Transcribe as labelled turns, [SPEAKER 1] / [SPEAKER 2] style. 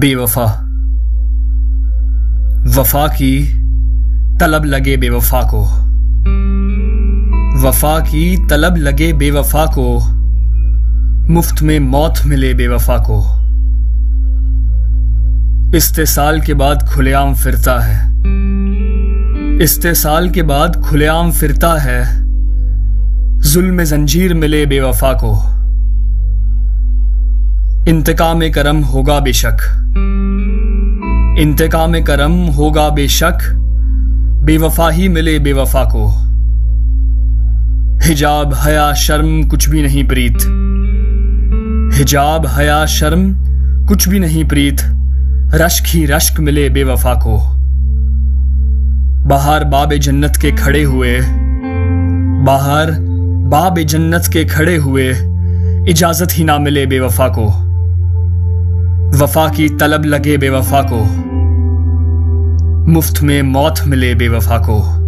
[SPEAKER 1] बेवफा। वफा की तलब लगे बेवफा को। वफा की तलब लगे बेवफा को। मुफ़्त में मौत मिले बेवफा को। इस्तेसाल के बाद खुलेआम फिरता है। इस्तेसाल के बाद खुलेआम फिरता है। जुल्म जंजीर मिले बेवफा को। इंतकाम करम होगा बेशक। इंतकाम करम होगा बेशक, बेवफा ही मिले बेवफा को। हिजाब, हया, शर्म कुछ भी नहीं प्रीत। हिजाब, हया, शर्म कुछ भी नहीं प्रीत। रश्क ही रश्क मिले बेवफा को। बाहर बाब जन्नत के खड़े हुए। बाहर बाब जन्नत के खड़े हुए। इजाज़त ही ना मिले बेवफा को। वफा की तलब लगे बेवफा को। मुफ़्त में मौत मिले बेवफा को।